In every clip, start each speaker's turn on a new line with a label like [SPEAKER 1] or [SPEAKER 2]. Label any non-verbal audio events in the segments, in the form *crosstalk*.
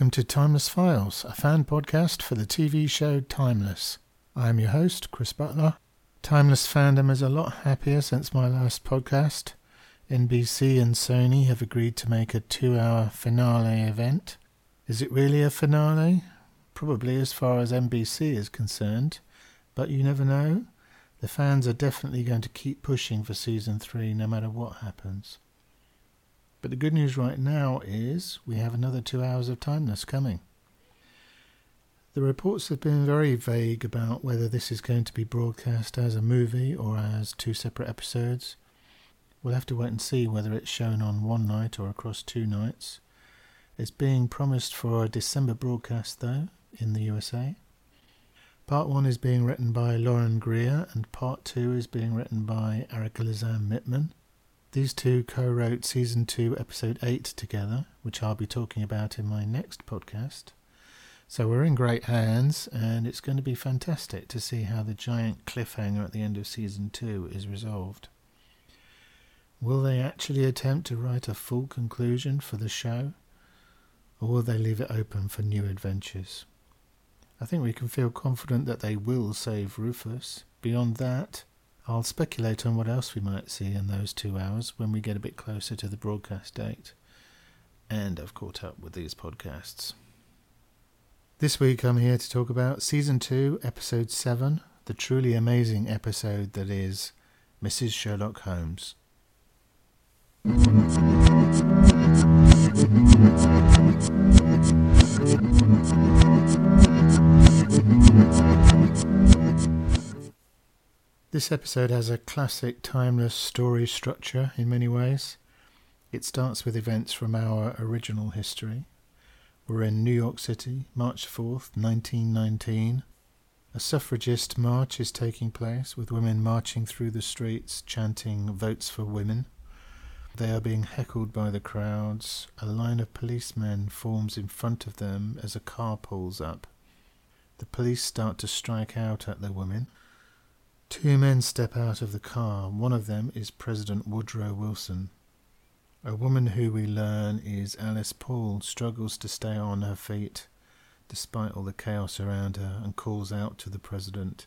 [SPEAKER 1] Welcome to Timeless Files, a fan podcast for the TV show Timeless. I am your host, Chris Butler. Timeless fandom is a lot happier since my last podcast. NBC and Sony have agreed to make a two hour finale event. Is it really a finale? Probably as far as NBC is concerned, but you never know. The fans are definitely going to keep pushing for season three no matter what happens. But the good news right now is we have another two hours of timeless coming. The reports have been very vague about whether this is going to be broadcast as a movie or as two separate episodes. We'll have to wait and see whether it's shown on one night or across two nights. It's being promised for a December broadcast, though, in the USA. Part 1 is being written by Lauren Greer, and Part 2 is being written by Arika Lisanne Mittman. These two co wrote Season 2, Episode 8 together, which I'll be talking about in my next podcast. So we're in great hands, and it's going to be fantastic to see how the giant cliffhanger at the end of Season 2 is resolved. Will they actually attempt to write a full conclusion for the show, or will they leave it open for new adventures? I think we can feel confident that they will save Rufus. Beyond that, I'll speculate on what else we might see in those two hours when we get a bit closer to the broadcast date. And I've caught up with these podcasts. This week I'm here to talk about Season 2, Episode 7, the truly amazing episode that is Mrs. Sherlock Holmes. This episode has a classic timeless story structure in many ways. It starts with events from our original history. We're in New York City, March 4th, 1919. A suffragist march is taking place with women marching through the streets chanting Votes for Women. They are being heckled by the crowds. A line of policemen forms in front of them as a car pulls up. The police start to strike out at the women. Two men step out of the car. One of them is President Woodrow Wilson. A woman who we learn is Alice Paul struggles to stay on her feet despite all the chaos around her and calls out to the president.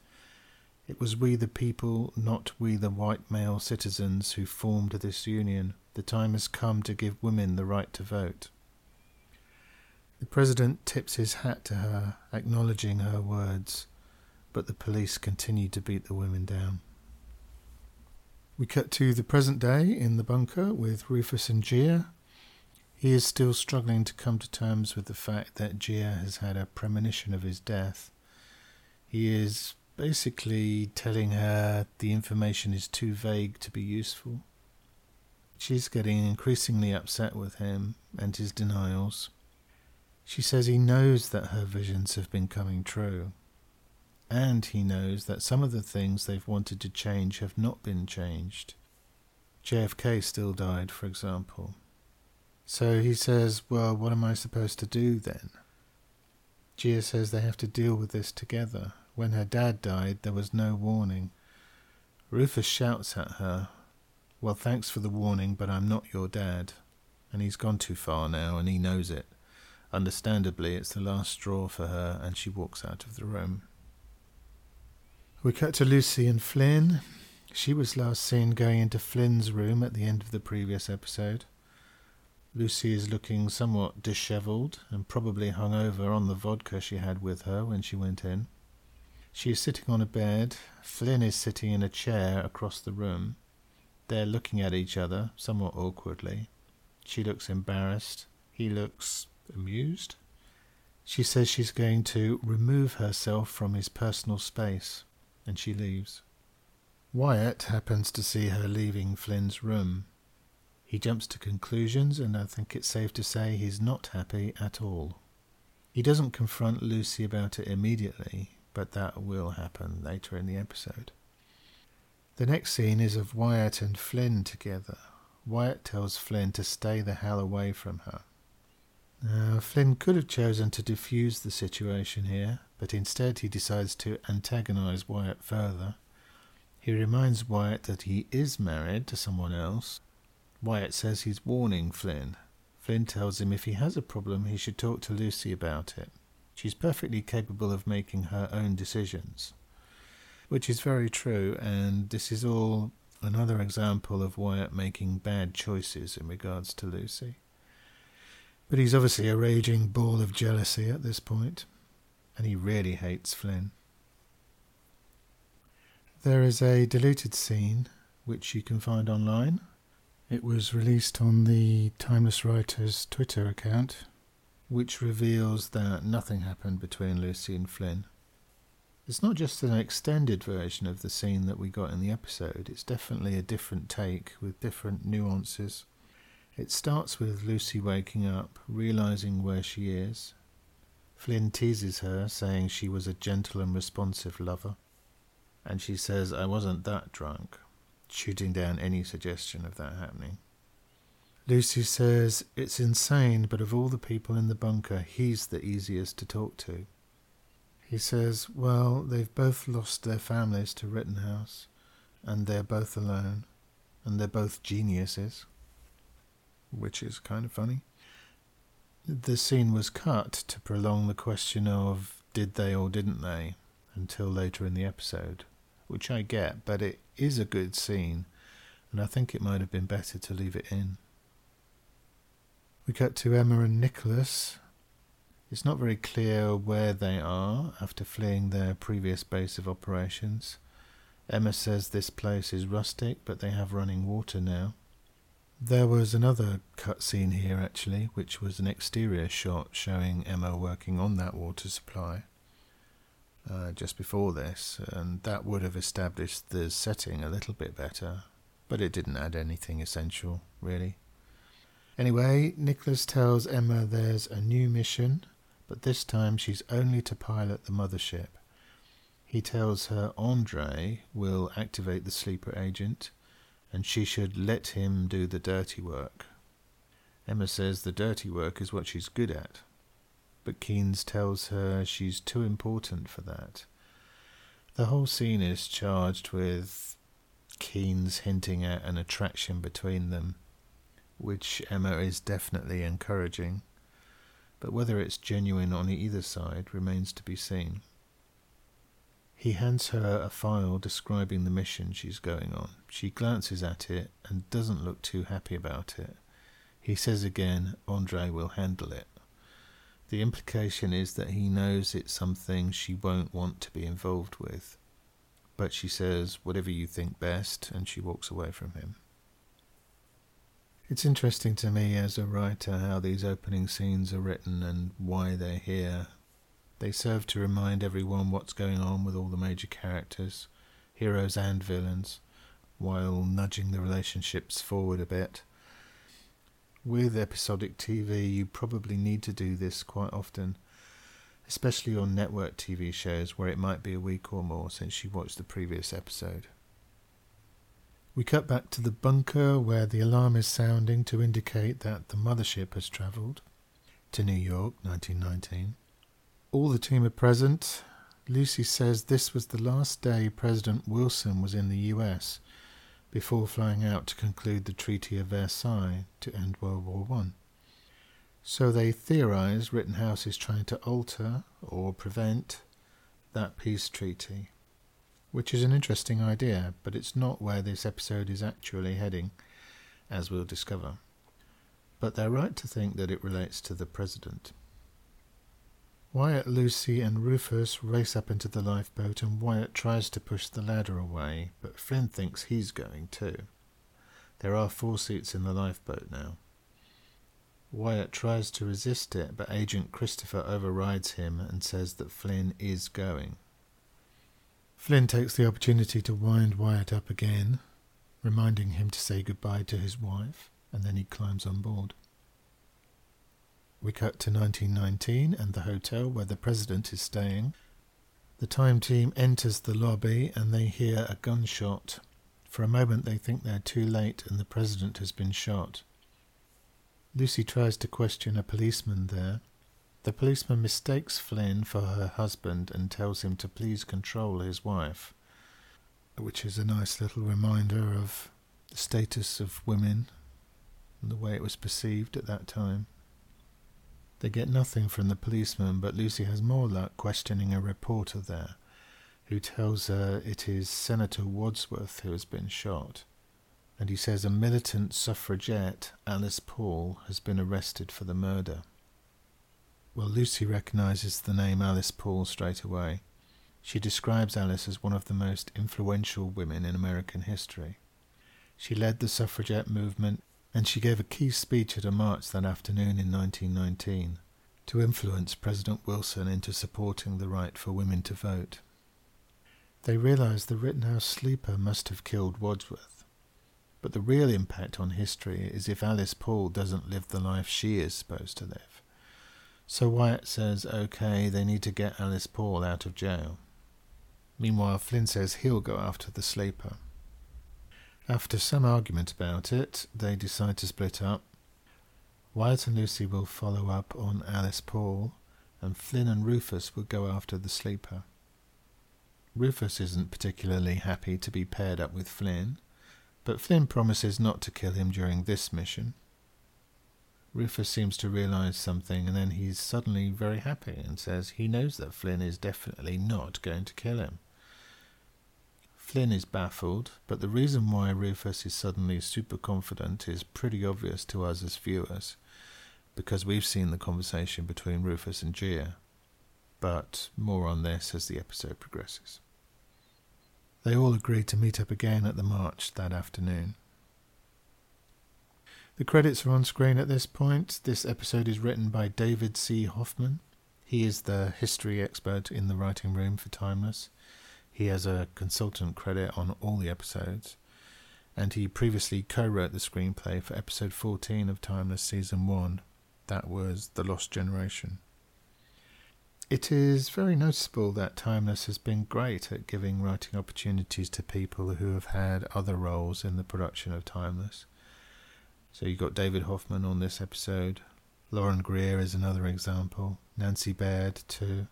[SPEAKER 1] It was we the people, not we the white male citizens, who formed this union. The time has come to give women the right to vote. The president tips his hat to her, acknowledging her words but the police continued to beat the women down. We cut to the present day in the bunker with Rufus and Gia. He is still struggling to come to terms with the fact that Gia has had a premonition of his death. He is basically telling her the information is too vague to be useful. She's getting increasingly upset with him and his denials. She says he knows that her visions have been coming true, and he knows that some of the things they've wanted to change have not been changed. JFK still died, for example. So he says, Well, what am I supposed to do then? Gia says they have to deal with this together. When her dad died, there was no warning. Rufus shouts at her, Well, thanks for the warning, but I'm not your dad. And he's gone too far now, and he knows it. Understandably, it's the last straw for her, and she walks out of the room. We cut to Lucy and Flynn. She was last seen going into Flynn's room at the end of the previous episode. Lucy is looking somewhat dishevelled and probably hung over on the vodka she had with her when she went in. She is sitting on a bed. Flynn is sitting in a chair across the room. They're looking at each other somewhat awkwardly. She looks embarrassed. He looks amused. She says she's going to remove herself from his personal space and she leaves. Wyatt happens to see her leaving Flynn's room. He jumps to conclusions, and I think it's safe to say he's not happy at all. He doesn't confront Lucy about it immediately, but that will happen later in the episode. The next scene is of Wyatt and Flynn together. Wyatt tells Flynn to stay the hell away from her. Now, Flynn could have chosen to diffuse the situation here, but instead he decides to antagonize Wyatt further. He reminds Wyatt that he is married to someone else. Wyatt says he's warning Flynn. Flynn tells him if he has a problem, he should talk to Lucy about it. She's perfectly capable of making her own decisions. Which is very true, and this is all another example of Wyatt making bad choices in regards to Lucy. But he's obviously a raging ball of jealousy at this point, and he really hates Flynn. There is a deleted scene which you can find online. It was released on the Timeless Writers Twitter account, which reveals that nothing happened between Lucy and Flynn. It's not just an extended version of the scene that we got in the episode, it's definitely a different take with different nuances. It starts with Lucy waking up, realizing where she is. Flynn teases her, saying she was a gentle and responsive lover. And she says, I wasn't that drunk, shooting down any suggestion of that happening. Lucy says, It's insane, but of all the people in the bunker, he's the easiest to talk to. He says, Well, they've both lost their families to Rittenhouse, and they're both alone, and they're both geniuses. Which is kind of funny. The scene was cut to prolong the question of did they or didn't they until later in the episode, which I get, but it is a good scene, and I think it might have been better to leave it in. We cut to Emma and Nicholas, it's not very clear where they are after fleeing their previous base of operations. Emma says this place is rustic, but they have running water now. There was another cutscene here, actually, which was an exterior shot showing Emma working on that water supply uh, just before this, and that would have established the setting a little bit better, but it didn't add anything essential, really. Anyway, Nicholas tells Emma there's a new mission but this time she's only to pilot the mothership. He tells her Andre will activate the sleeper agent, and she should let him do the dirty work. Emma says the dirty work is what she's good at, but Keynes tells her she's too important for that. The whole scene is charged with Keynes hinting at an attraction between them, which Emma is definitely encouraging but whether it's genuine on either side remains to be seen. He hands her a file describing the mission she's going on. She glances at it and doesn't look too happy about it. He says again, Andre will handle it. The implication is that he knows it's something she won't want to be involved with. But she says, whatever you think best, and she walks away from him. It's interesting to me as a writer how these opening scenes are written and why they're here. They serve to remind everyone what's going on with all the major characters, heroes and villains, while nudging the relationships forward a bit. With episodic TV, you probably need to do this quite often, especially on network TV shows where it might be a week or more since you watched the previous episode. We cut back to the bunker where the alarm is sounding to indicate that the mothership has travelled to New York, 1919. All the team are present. Lucy says this was the last day President Wilson was in the US before flying out to conclude the Treaty of Versailles to end World War One. So they theorize Rittenhouse is trying to alter or prevent that peace treaty which is an interesting idea, but it's not where this episode is actually heading, as we'll discover. But they're right to think that it relates to the president. Wyatt, Lucy, and Rufus race up into the lifeboat, and Wyatt tries to push the ladder away, but Flynn thinks he's going too. There are four seats in the lifeboat now. Wyatt tries to resist it, but Agent Christopher overrides him and says that Flynn is going. Flynn takes the opportunity to wind Wyatt up again, reminding him to say goodbye to his wife, and then he climbs on board. We cut to 1919 and the hotel where the president is staying. The time team enters the lobby and they hear a gunshot. For a moment they think they're too late and the president has been shot. Lucy tries to question a policeman there, the policeman mistakes Flynn for her husband and tells him to please control his wife, which is a nice little reminder of the status of women and the way it was perceived at that time. They get nothing from the policeman, but Lucy has more luck questioning a reporter there, who tells her it is Senator Wadsworth who has been shot. And he says a militant suffragette, Alice Paul, has been arrested for the murder. Well, Lucy recognizes the name Alice Paul straight away. She describes Alice as one of the most influential women in American history. She led the suffragette movement and she gave a key speech at a march that afternoon in 1919 to influence President Wilson into supporting the right for women to vote. They realized the Rittenhouse sleeper must have killed Wadsworth. But the real impact on history is if Alice Paul doesn't live the life she is supposed to live. So Wyatt says, okay, they need to get Alice Paul out of jail. Meanwhile, Flynn says he'll go after the sleeper. After some argument about it, they decide to split up. Wyatt and Lucy will follow up on Alice Paul, and Flynn and Rufus will go after the sleeper. Rufus isn't particularly happy to be paired up with Flynn, but Flynn promises not to kill him during this mission. Rufus seems to realize something, and then he's suddenly very happy and says he knows that Flynn is definitely not going to kill him. Flynn is baffled, but the reason why Rufus is suddenly super confident is pretty obvious to us as viewers, because we've seen the conversation between Rufus and Gia. But more on this as the episode progresses. They all agree to meet up again at the march that afternoon. The credits are on screen at this point. This episode is written by David C. Hoffman. He is the history expert in the writing room for Timeless. He has a consultant credit on all the episodes, and he previously co wrote the screenplay for episode 14 of Timeless Season 1. That was The Lost Generation. It is very noticeable that Timeless has been great at giving writing opportunities to people who have had other roles in the production of Timeless. So you've got David Hoffman on this episode. Lauren Greer is another example. Nancy Baird too.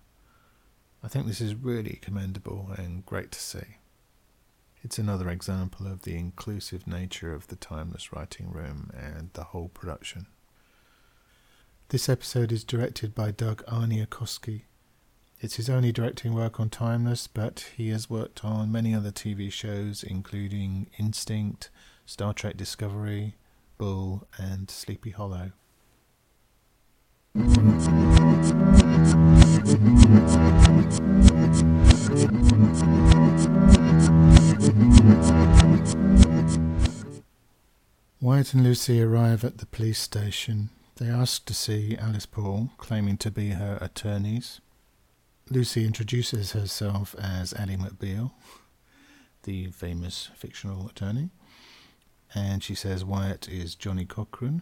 [SPEAKER 1] I think this is really commendable and great to see. It's another example of the inclusive nature of the Timeless Writing Room and the whole production. This episode is directed by Doug Aarniokoski. It's his only directing work on Timeless, but he has worked on many other TV shows, including Instinct, Star Trek Discovery, Bull, and Sleepy Hollow. Wyatt and Lucy arrive at the police station. They ask to see Alice Paul, claiming to be her attorneys. Lucy introduces herself as Ally McBeal, the famous fictional attorney, and she says Wyatt is Johnnie Cochran,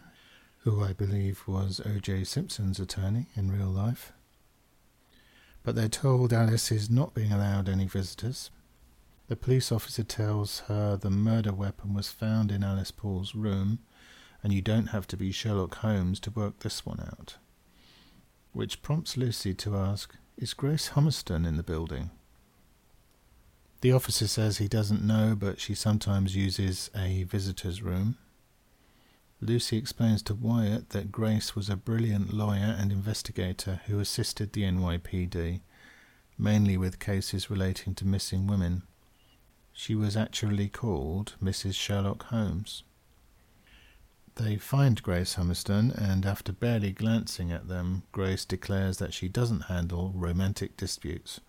[SPEAKER 1] who I believe was O.J. Simpson's attorney in real life. But they're told Alice is not being allowed any visitors. The police officer tells her the murder weapon was found in Alice Paul's room, and you don't have to be Sherlock Holmes to work this one out. Which prompts Lucy to ask, Is Grace Humiston in the building? The officer says he doesn't know, but she sometimes uses a visitor's room. Lucy explains to Wyatt that Grace was a brilliant lawyer and investigator who assisted the NYPD, mainly with cases relating to missing women. She was actually called Mrs. Sherlock Holmes. They find Grace Humiston, and after barely glancing at them, Grace declares that she doesn't handle romantic disputes.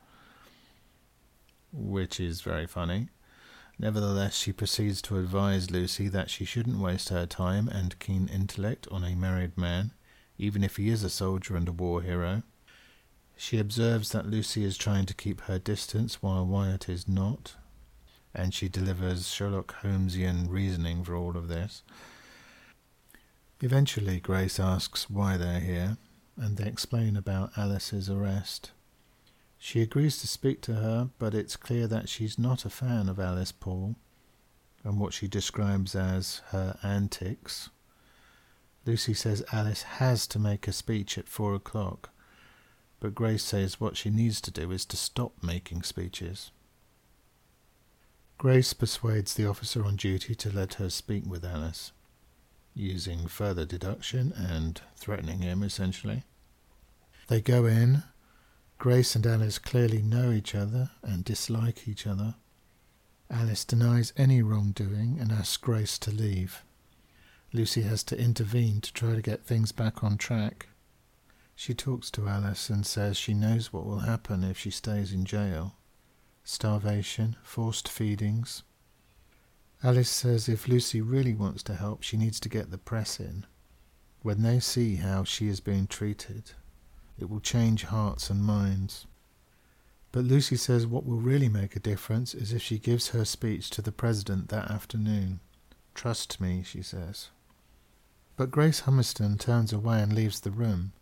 [SPEAKER 1] Which is very funny. Nevertheless, she proceeds to advise Lucy that she shouldn't waste her time and keen intellect on a married man, even if he is a soldier and a war hero. She observes that Lucy is trying to keep her distance while Wyatt is not, and she delivers Sherlock Holmesian reasoning for all of this. Eventually, Grace asks why they're here, and they explain about Alice's arrest. She agrees to speak to her, but it's clear that she's not a fan of Alice Paul and what she describes as her antics. Lucy says Alice has to make a speech at four o'clock, but Grace says what she needs to do is to stop making speeches. Grace persuades the officer on duty to let her speak with Alice. using further deduction and threatening him essentially. They go in. Grace and Alice clearly know each other and dislike each other. Alice denies any wrongdoing and asks Grace to leave. Lucy has to intervene to try to get things back on track. She talks to Alice and says she knows what will happen if she stays in jail starvation, forced feedings. Alice says if Lucy really wants to help, she needs to get the press in. When they see how she is being treated, it will change hearts and minds. But Lucy says what will really make a difference is if she gives her speech to the President that afternoon. Trust me, she says. But Grace Humiston turns away and leaves the room.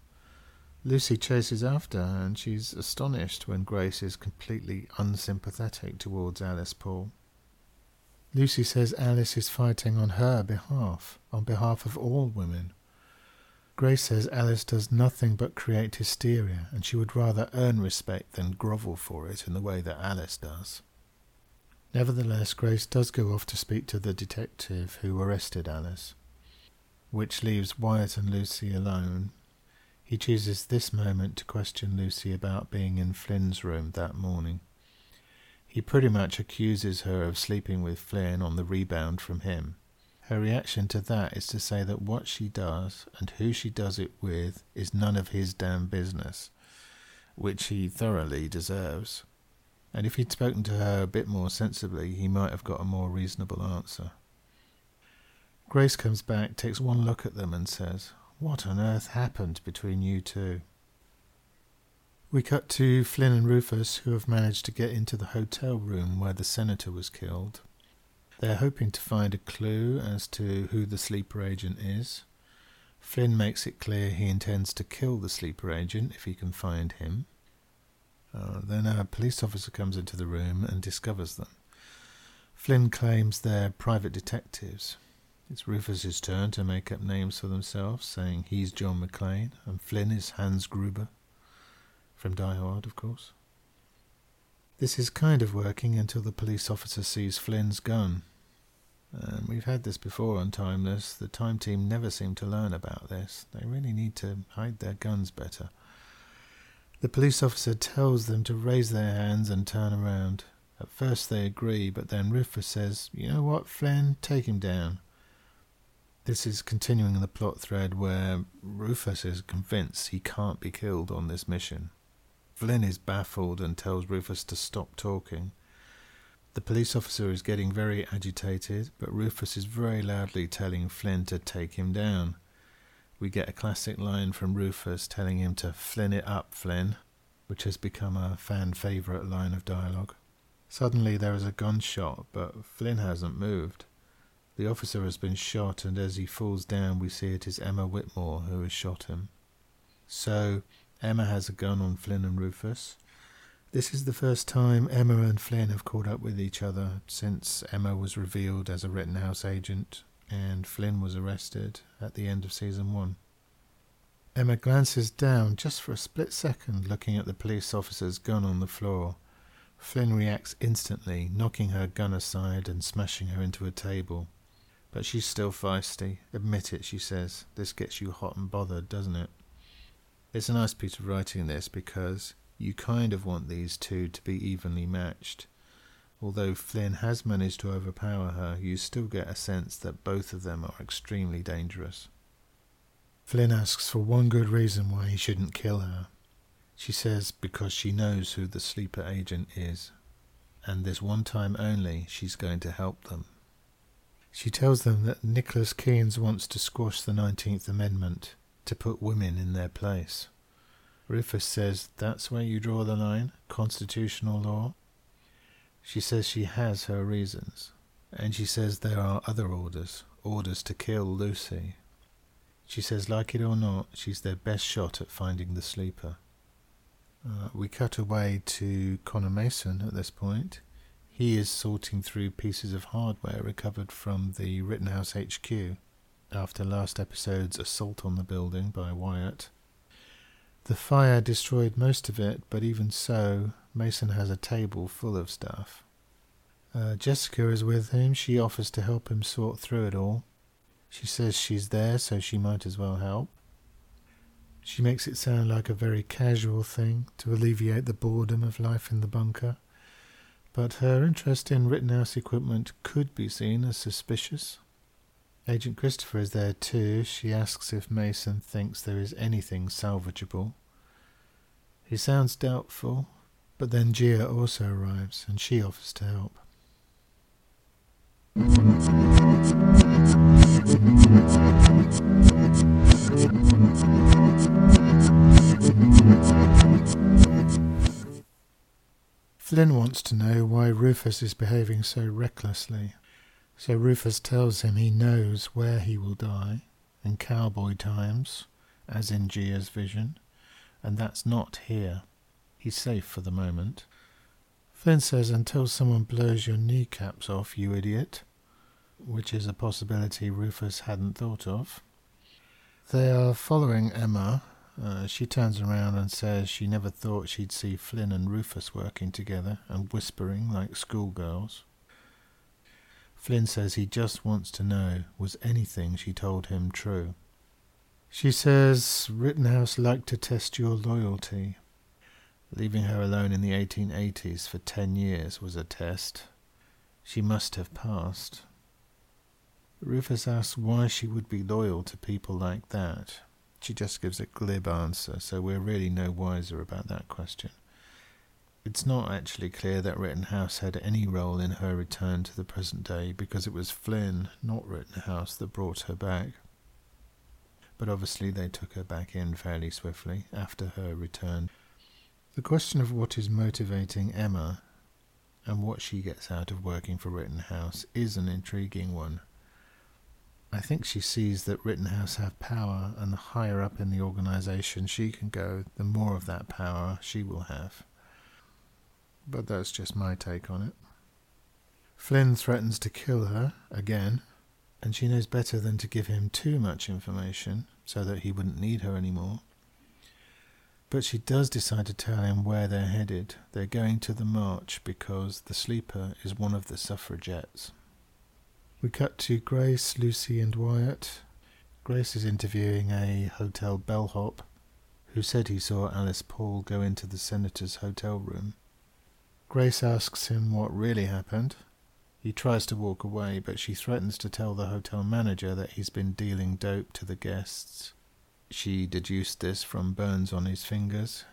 [SPEAKER 1] Lucy chases after and she's astonished when Grace is completely unsympathetic towards Alice Paul. Lucy says Alice is fighting on her behalf, on behalf of all women. Grace says Alice does nothing but create hysteria, and she would rather earn respect than grovel for it in the way that Alice does. Nevertheless, Grace does go off to speak to the detective who arrested Alice, which leaves Wyatt and Lucy alone he chooses this moment to question Lucy about being in Flynn's room that morning. He pretty much accuses her of sleeping with Flynn on the rebound from him. Her reaction to that is to say that what she does and who she does it with is none of his damn business, which he thoroughly deserves. And if he'd spoken to her a bit more sensibly, he might have got a more reasonable answer. Grace comes back, takes one look at them, and says, what on earth happened between you two? We cut to Flynn and Rufus, who have managed to get into the hotel room where the senator was killed. They're hoping to find a clue as to who the sleeper agent is. Flynn makes it clear he intends to kill the sleeper agent if he can find him. Uh, then a police officer comes into the room and discovers them. Flynn claims they're private detectives. It's Rufus's turn to make up names for themselves, saying he's John McClane and Flynn is Hans Gruber. From Die Hard, of course. This is kind of working until the police officer sees Flynn's gun. And we've had this before on Timeless. The Time Team never seem to learn about this. They really need to hide their guns better. The police officer tells them to raise their hands and turn around. At first they agree, but then Rufus says, You know what, Flynn? Take him down. This is continuing the plot thread where Rufus is convinced he can't be killed on this mission. Flynn is baffled and tells Rufus to stop talking. The police officer is getting very agitated, but Rufus is very loudly telling Flynn to take him down. We get a classic line from Rufus telling him to Flynn it up, Flynn, which has become a fan favourite line of dialogue. Suddenly there is a gunshot, but Flynn hasn't moved. The officer has been shot, and as he falls down, we see it is Emma Whitmore who has shot him. So, Emma has a gun on Flynn and Rufus. This is the first time Emma and Flynn have caught up with each other since Emma was revealed as a Rittenhouse agent and Flynn was arrested at the end of season one. Emma glances down just for a split second, looking at the police officer's gun on the floor. Flynn reacts instantly, knocking her gun aside and smashing her into a table. But she's still feisty. Admit it, she says. This gets you hot and bothered, doesn't it? It's a nice piece of writing, this, because you kind of want these two to be evenly matched. Although Flynn has managed to overpower her, you still get a sense that both of them are extremely dangerous. Flynn asks for one good reason why he shouldn't kill her. She says because she knows who the sleeper agent is, and this one time only she's going to help them. She tells them that Nicholas Keynes wants to squash the 19th Amendment to put women in their place. Rufus says that's where you draw the line, constitutional law. She says she has her reasons, and she says there are other orders, orders to kill Lucy. She says, like it or not, she's their best shot at finding the sleeper. Uh, we cut away to Connor Mason at this point. He is sorting through pieces of hardware recovered from the Rittenhouse HQ after last episode's assault on the building by Wyatt. The fire destroyed most of it, but even so, Mason has a table full of stuff. Uh, Jessica is with him. She offers to help him sort through it all. She says she's there, so she might as well help. She makes it sound like a very casual thing to alleviate the boredom of life in the bunker, but her interest in Rittenhouse equipment could be seen as suspicious. Agent Christopher is there too. She asks if Mason thinks there is anything salvageable. He sounds doubtful, but then Gia also arrives and she offers to help. *laughs* Flynn wants to know why Rufus is behaving so recklessly. So Rufus tells him he knows where he will die, in cowboy times, as in Gia's vision, and that's not here. He's safe for the moment. Flynn says until someone blows your kneecaps off, you idiot, which is a possibility Rufus hadn't thought of. They are following Emma. Uh, she turns around and says she never thought she'd see Flynn and Rufus working together and whispering like schoolgirls. Flynn says he just wants to know was anything she told him true. She says Rittenhouse liked to test your loyalty. Leaving her alone in the 1880s for ten years was a test. She must have passed. Rufus asks why she would be loyal to people like that. She just gives a glib answer, so we're really no wiser about that question. It's not actually clear that Rittenhouse had any role in her return to the present day because it was Flynn, not Rittenhouse, that brought her back. But obviously they took her back in fairly swiftly after her return. The question of what is motivating Emma and what she gets out of working for Rittenhouse is an intriguing one. I think she sees that Rittenhouse have power, and the higher up in the organization she can go, the more of that power she will have but that's just my take on it. Flynn threatens to kill her again, and she knows better than to give him too much information so that he wouldn't need her anymore. But she does decide to tell him where they're headed. They're going to the march because the sleeper is one of the suffragettes. We cut to Grace, Lucy, and Wyatt. Grace is interviewing a hotel bellhop who said he saw Alice Paul go into the senator's hotel room. Grace asks him what really happened. He tries to walk away, but she threatens to tell the hotel manager that he's been dealing dope to the guests. She deduced this from burns on his fingers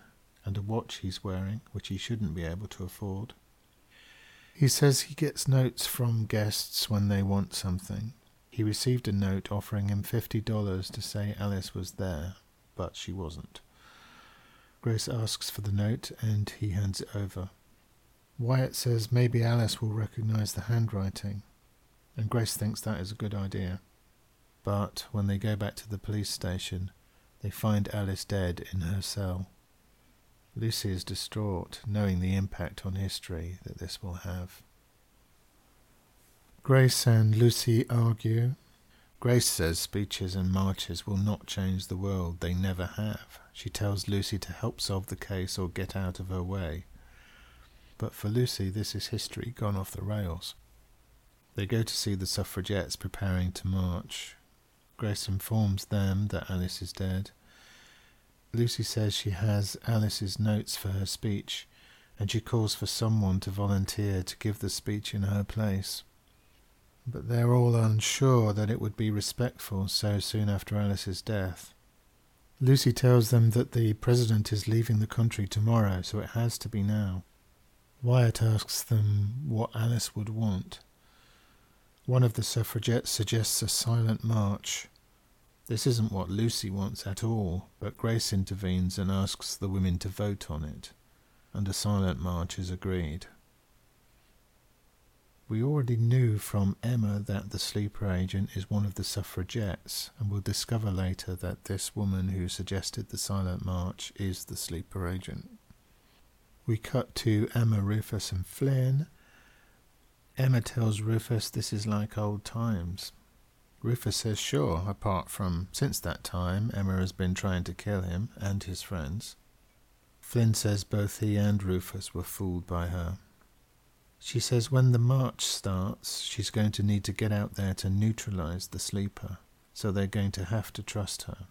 [SPEAKER 1] and a watch he's wearing, which he shouldn't be able to afford. He says he gets notes from guests when they want something. He received a note offering him fifty dollars to say Alice was there, but she wasn't. Grace asks for the note and he hands it over. Wyatt says maybe Alice will recognize the handwriting, and Grace thinks that is a good idea. But when they go back to the police station, they find Alice dead in her cell. Lucy is distraught, knowing the impact on history that this will have. Grace and Lucy argue. Grace says speeches and marches will not change the world, they never have. She tells Lucy to help solve the case or get out of her way but for Lucy this is history gone off the rails. They go to see the suffragettes preparing to march. Grace informs them that Alice is dead. Lucy says she has Alice's notes for her speech, and she calls for someone to volunteer to give the speech in her place. But they're all unsure that it would be respectful so soon after Alice's death. Lucy tells them that the President is leaving the country tomorrow, so it has to be now. Wyatt asks them what Alice would want. One of the suffragettes suggests a silent march. This isn't what Lucy wants at all, but Grace intervenes and asks the women to vote on it, and a silent march is agreed. We already knew from Emma that the sleeper agent is one of the suffragettes, and we'll discover later that this woman who suggested the silent march is the sleeper agent. We cut to Emma, Rufus, and Flynn. Emma tells Rufus this is like old times. Rufus says sure, apart from since that time Emma has been trying to kill him and his friends. Flynn says both he and Rufus were fooled by her. She says when the march starts, she's going to need to get out there to neutralize the sleeper, so they're going to have to trust her.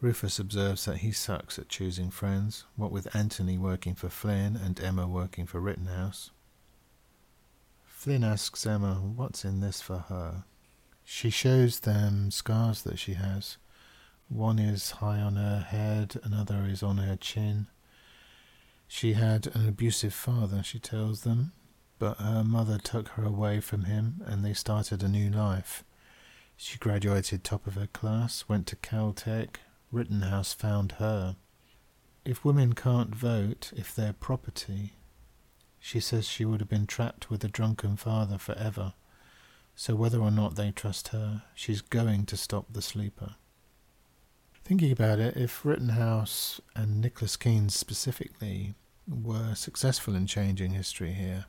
[SPEAKER 1] Rufus observes that he sucks at choosing friends, what with Anthony working for Flynn and Emma working for Rittenhouse. Flynn asks Emma what's in this for her. She shows them scars that she has. One is high on her head, another is on her chin. She had an abusive father, she tells them, but her mother took her away from him and they started a new life. She graduated top of her class, went to Caltech. Rittenhouse found her. If women can't vote, if they're property, she says she would have been trapped with a drunken father forever. So whether or not they trust her, she's going to stop the sleeper. Thinking about it, if Rittenhouse and Nicholas Keynes specifically were successful in changing history here,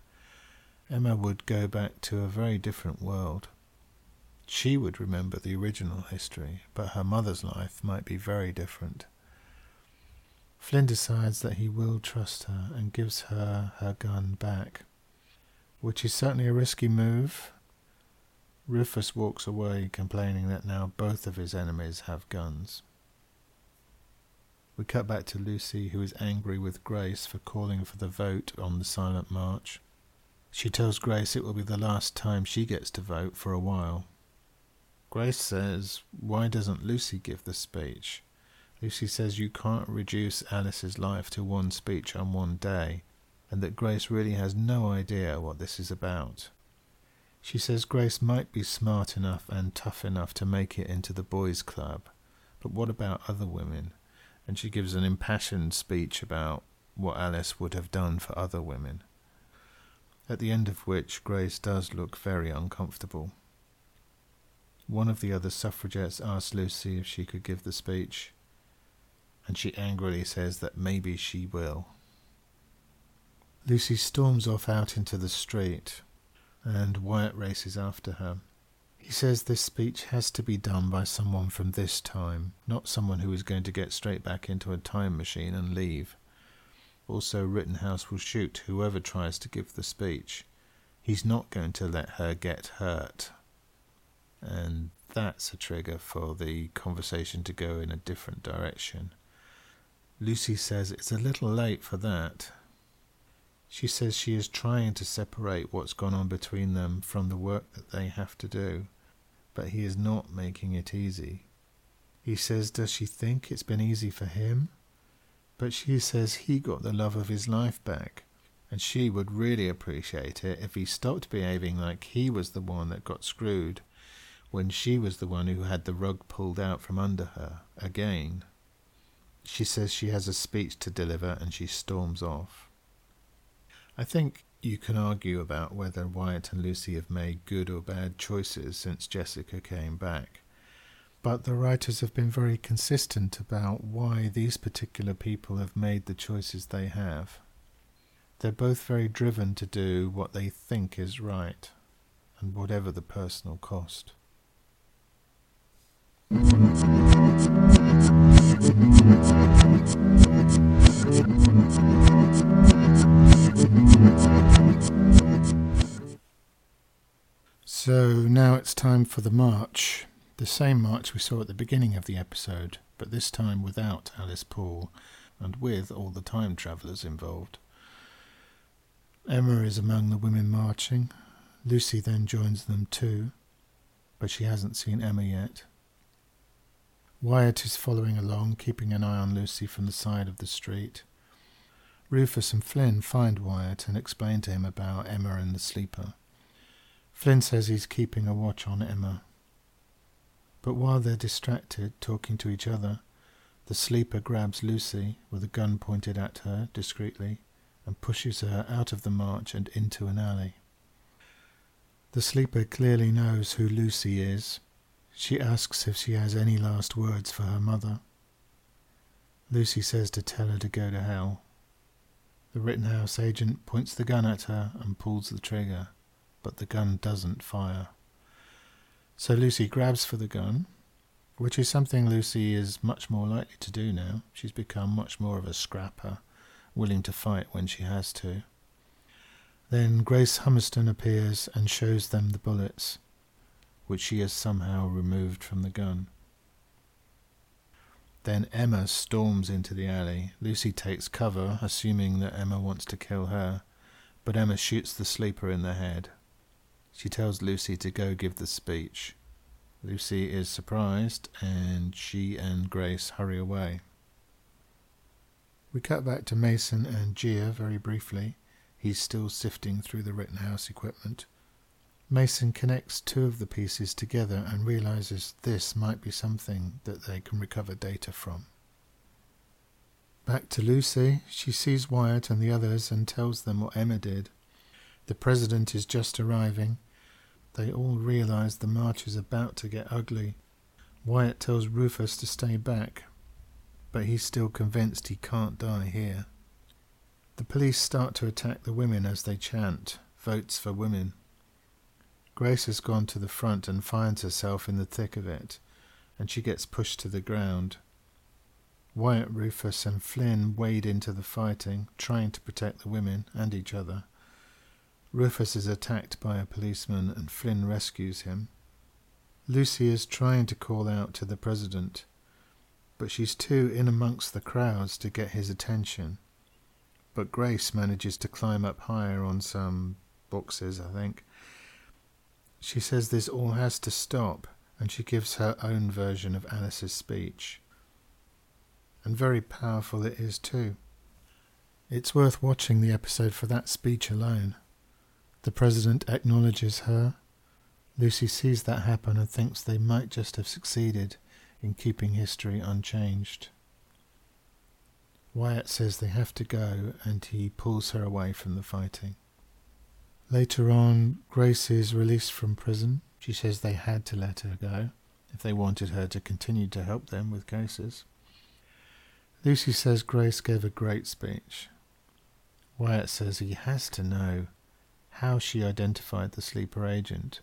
[SPEAKER 1] Emma would go back to a very different world. She would remember the original history, but her mother's life might be very different. Flynn decides that he will trust her and gives her her gun back, which is certainly a risky move. Rufus walks away complaining that now both of his enemies have guns. We cut back to Lucy, who is angry with Grace for calling for the vote on the silent march. She tells Grace it will be the last time she gets to vote for a while. Grace says, Why doesn't Lucy give the speech? Lucy says you can't reduce Alice's life to one speech on one day, and that Grace really has no idea what this is about. She says Grace might be smart enough and tough enough to make it into the boys' club, but what about other women? And she gives an impassioned speech about what Alice would have done for other women. At the end of which Grace does look very uncomfortable. One of the other suffragettes asks Lucy if she could give the speech, and she angrily says that maybe she will. Lucy storms off out into the street, and Wyatt races after her. He says this speech has to be done by someone from this time, not someone who is going to get straight back into a time machine and leave. Also, Rittenhouse will shoot whoever tries to give the speech. He's not going to let her get hurt and that's a trigger for the conversation to go in a different direction. Lucy says it's a little late for that. She says she is trying to separate what's gone on between them from the work that they have to do, but he is not making it easy. He says, Does she think it's been easy for him? But she says he got the love of his life back, and she would really appreciate it if he stopped behaving like he was the one that got screwed when she was the one who had the rug pulled out from under her again. She says she has a speech to deliver and she storms off. I think you can argue about whether Wyatt and Lucy have made good or bad choices since Jessica came back, but the writers have been very consistent about why these particular people have made the choices they have. They're both very driven to do what they think is right, and whatever the personal cost. *laughs* So now it's time for the march. The same march we saw at the beginning of the episode, but this time without Alice Paul and with all the time travellers involved. Emma is among the women marching. Lucy then joins them too, but she hasn't seen Emma yet. Wyatt is following along, keeping an eye on Lucy from the side of the street. Rufus and Flynn find Wyatt and explain to him about Emma and the sleeper. Flynn says he's keeping a watch on Emma. But while they're distracted, talking to each other, the sleeper grabs Lucy with a gun pointed at her discreetly and pushes her out of the march and into an alley. The sleeper clearly knows who Lucy is she asks if she has any last words for her mother. Lucy says to tell her to go to hell. The Rittenhouse agent points the gun at her and pulls the trigger, but the gun doesn't fire. So Lucy grabs for the gun, which is something Lucy is much more likely to do now. She's become much more of a scrapper, willing to fight when she has to. Then Grace Humiston appears and shows them the bullets. which she has somehow removed from the gun. Then Emma storms into the alley. Lucy takes cover, assuming that Emma wants to kill her, but Emma shoots the sleeper in the head. She tells Lucy to go give the speech. Lucy is surprised, and she and Grace hurry away. We cut back to Mason and Gia very briefly. He's still sifting through the Rittenhouse equipment. Mason connects two of the pieces together and realizes this might be something that they can recover data from. Back to Lucy, she sees Wyatt and the others and tells them what Emma did. The president is just arriving. They all realize the march is about to get ugly. Wyatt tells Rufus to stay back, but he's still convinced he can't die here. The police start to attack the women as they chant, Votes for Women. Grace has gone to the front and finds herself in the thick of it, and she gets pushed to the ground. Wyatt, Rufus, and Flynn wade into the fighting, trying to protect the women and each other. Rufus is attacked by a policeman and Flynn rescues him. Lucy is trying to call out to the president, but she's too in amongst the crowds to get his attention. But Grace manages to climb up higher on some boxes, I think. She says this all has to stop, and she gives her own version of Alice's speech. And very powerful it is too. It's worth watching the episode for that speech alone. The president acknowledges her. Lucy sees that happen and thinks they might just have succeeded in keeping history unchanged. Wyatt says they have to go and he pulls her away from the fighting. Later on, Grace is released from prison. She says they had to let her go if they wanted her to continue to help them with cases. Lucy says Grace gave a great speech. Wyatt says he has to know how she identified the sleeper agent.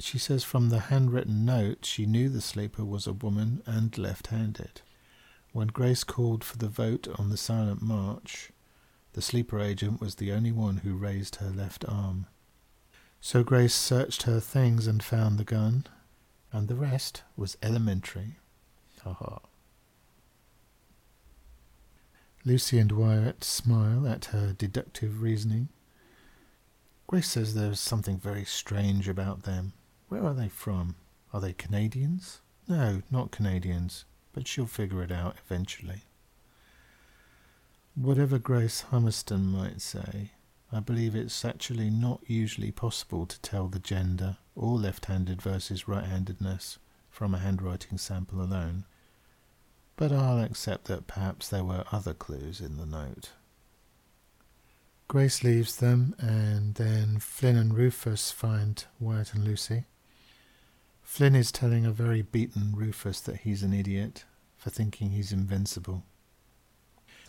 [SPEAKER 1] She says from the handwritten note she knew the sleeper was a woman and left handed. When Grace called for the vote on the silent march, the sleeper agent was the only one who raised her left arm. So Grace searched her things and found the gun, and the rest was elementary. Ha ha. Lucy and Wyatt smile at her deductive reasoning. Grace says there's something very strange about them. Where are they from? Are they Canadians? No, not Canadians, but she'll figure it out eventually. Whatever Grace Humiston might say, I believe it's actually not usually possible to tell the gender or left handed versus right handedness from a handwriting sample alone, but I'll accept that perhaps there were other clues in the note. Grace leaves them, and then Flynn and Rufus find Wyatt and Lucy. Flynn is telling a very beaten Rufus that he's an idiot for thinking he's invincible.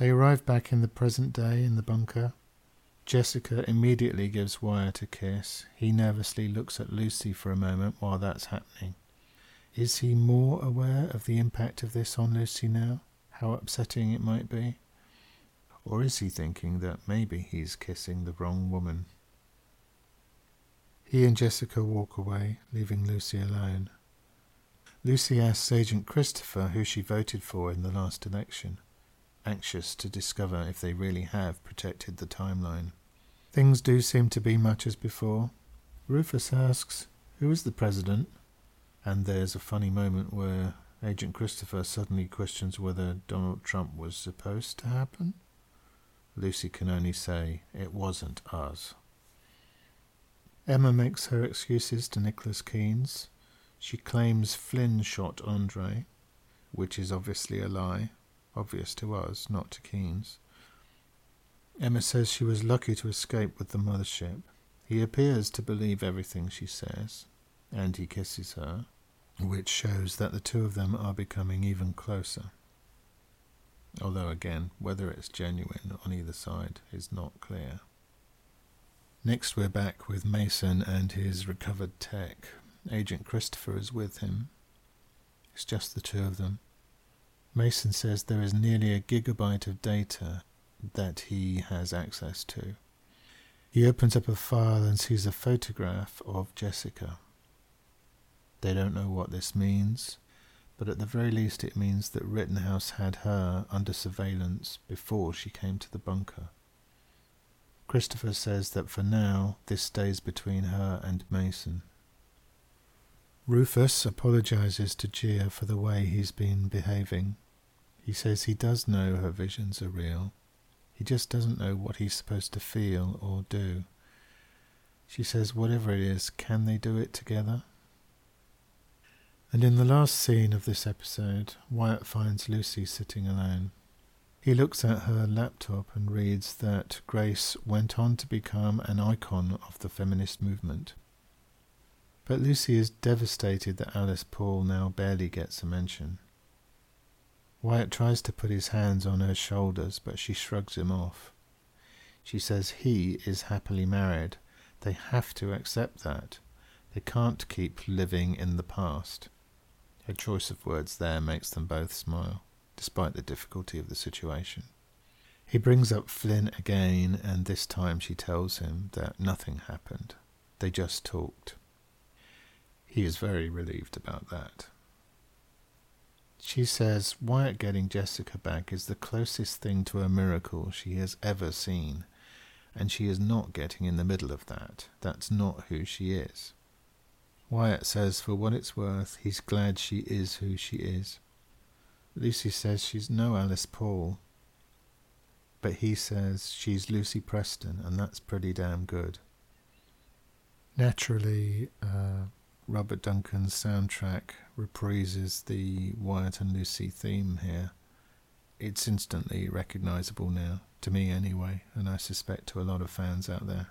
[SPEAKER 1] They arrive back in the present day in the bunker. Jessica immediately gives Wyatt a kiss. He nervously looks at Lucy for a moment while that's happening. Is he more aware of the impact of this on Lucy now? How upsetting it might be? Or is he thinking that maybe he's kissing the wrong woman? He and Jessica walk away, leaving Lucy alone. Lucy asks Agent Christopher who she voted for in the last election, anxious to discover if they really have protected the timeline. Things do seem to be much as before. Rufus asks, Who is the president? And there's a funny moment where Agent Christopher suddenly questions whether Donald Trump was supposed to happen. Lucy can only say, It wasn't us. Emma makes her excuses to Nicholas Keynes. She claims Flynn shot Andre, which is obviously a lie, obvious to us, not to Keynes. Emma says she was lucky to escape with the mothership. He appears to believe everything she says, and he kisses her, which shows that the two of them are becoming even closer although again, whether it's genuine on either side is not clear. Next, we're back with Mason and his recovered tech. Agent Christopher is with him. It's just the two of them. Mason says there is nearly a gigabyte of data that he has access to. He opens up a file and sees a photograph of Jessica. They don't know what this means, but at the very least it means that Rittenhouse had her under surveillance before she came to the bunker. Christopher says that for now this stays between her and Mason. Rufus apologizes to Gia for the way he's been behaving. He says he does know her visions are real. He just doesn't know what he's supposed to feel or do. She says, whatever it is, can they do it together? And in the last scene of this episode, Wyatt finds Lucy sitting alone. He looks at her laptop and reads that Grace went on to become an icon of the feminist movement. But Lucy is devastated that Alice Paul now barely gets a mention. Wyatt tries to put his hands on her shoulders, but she shrugs him off. She says he is happily married. They have to accept that. They can't keep living in the past. Her choice of words there makes them both smile, despite the difficulty of the situation. He brings up Flynn again, and this time she tells him that nothing happened. They just talked. He is very relieved about that. She says Wyatt getting Jessica back is the closest thing to a miracle she has ever seen, and she is not getting in the middle of that. That's not who she is. Wyatt says, for what it's worth, he's glad she is who she is. Lucy says she's no Alice Paul, but he says she's Lucy Preston, and that's pretty damn good. Naturally, uh, Robert Duncan's soundtrack reprises the Wyatt and Lucy theme here. It's instantly recognizable now, to me anyway, and I suspect to a lot of fans out there.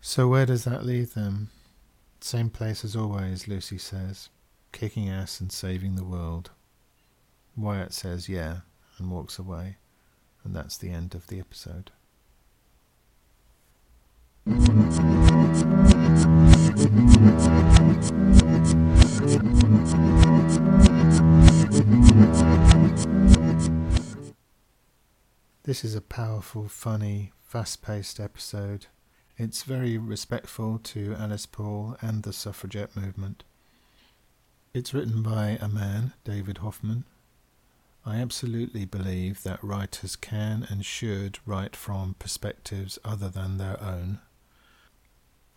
[SPEAKER 1] So, where does that leave them? Same place as always, Lucy says, kicking ass and saving the world. Wyatt says yeah and walks away, and that's the end of the episode. This is a powerful, funny, fast paced episode it's very respectful to Alice Paul and the suffragette movement. It's written by a man, David Hoffman. I absolutely believe that writers can and should write from perspectives other than their own.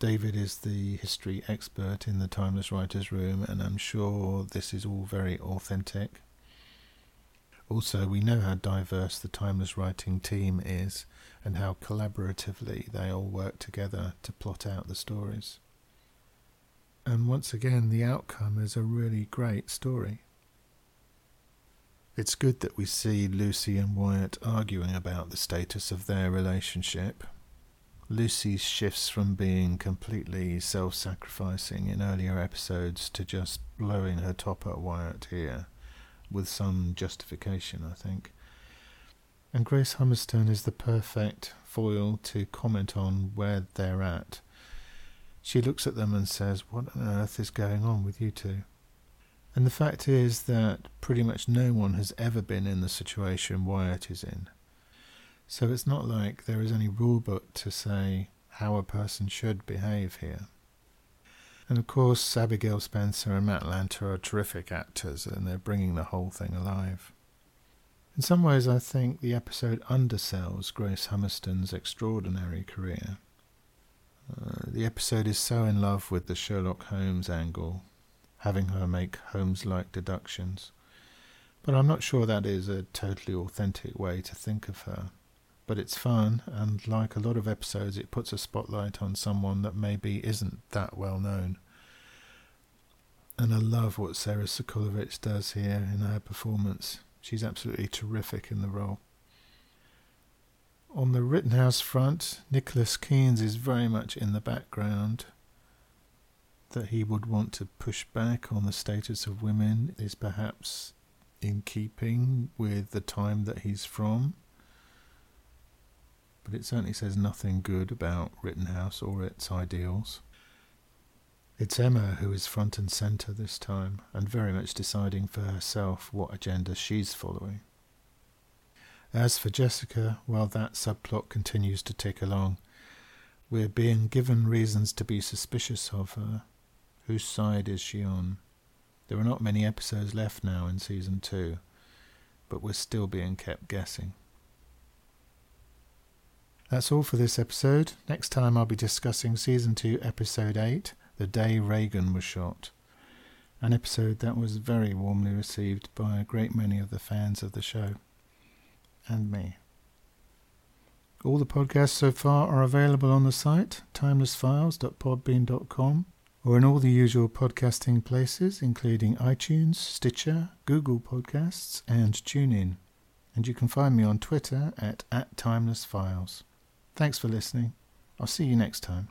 [SPEAKER 1] David is the history expert in the Timeless Writers Room, and I'm sure this is all very authentic. Also, we know how diverse the Timeless Writing team is and how collaboratively they all work together to plot out the stories. And once again, the outcome is a really great story. It's good that we see Lucy and Wyatt arguing about the status of their relationship. Lucy shifts from being completely self sacrificing in earlier episodes to just blowing her top at Wyatt here with some justification, I think. And Grace Humiston is the perfect foil to comment on where they're at. She looks at them and says, What on earth is going on with you two? And the fact is that pretty much no one has ever been in the situation Wyatt is in. So it's not like there is any rule book to say how a person should behave here. And of course, Abigail Spencer and Matt Lanter are terrific actors, and they're bringing the whole thing alive. In some ways, I think the episode undersells Grace Humiston's extraordinary career. Uh, the episode is so in love with the Sherlock Holmes angle, having her make Holmes like deductions. But I'm not sure that is a totally authentic way to think of her but it's fun, and like a lot of episodes, it puts a spotlight on someone that maybe isn't that well known. And I love what Sarah Sokolovic does here in her performance. She's absolutely terrific in the role. On the Rittenhouse front, Nicholas Keynes is very much in the background. That he would want to push back on the status of women is perhaps in keeping with the time that he's from but it certainly says nothing good about Rittenhouse or its ideals. It's Emma who is front and centre this time, and very much deciding for herself what agenda she's following. As for Jessica, while that subplot continues to tick along, we're being given reasons to be suspicious of her. Whose side is she on? There are not many episodes left now in season two, but we're still being kept guessing. That's all for this episode. Next time I'll be discussing season 2, episode 8, The Day Reagan Was Shot. An episode that was very warmly received by a great many of the fans of the show. And me. All the podcasts so far are available on the site, timelessfiles.podbean.com, or in all the usual podcasting places, including iTunes, Stitcher, Google Podcasts, and TuneIn. And you can find me on Twitter at, at timelessfiles. Thanks for listening. I'll see you next time.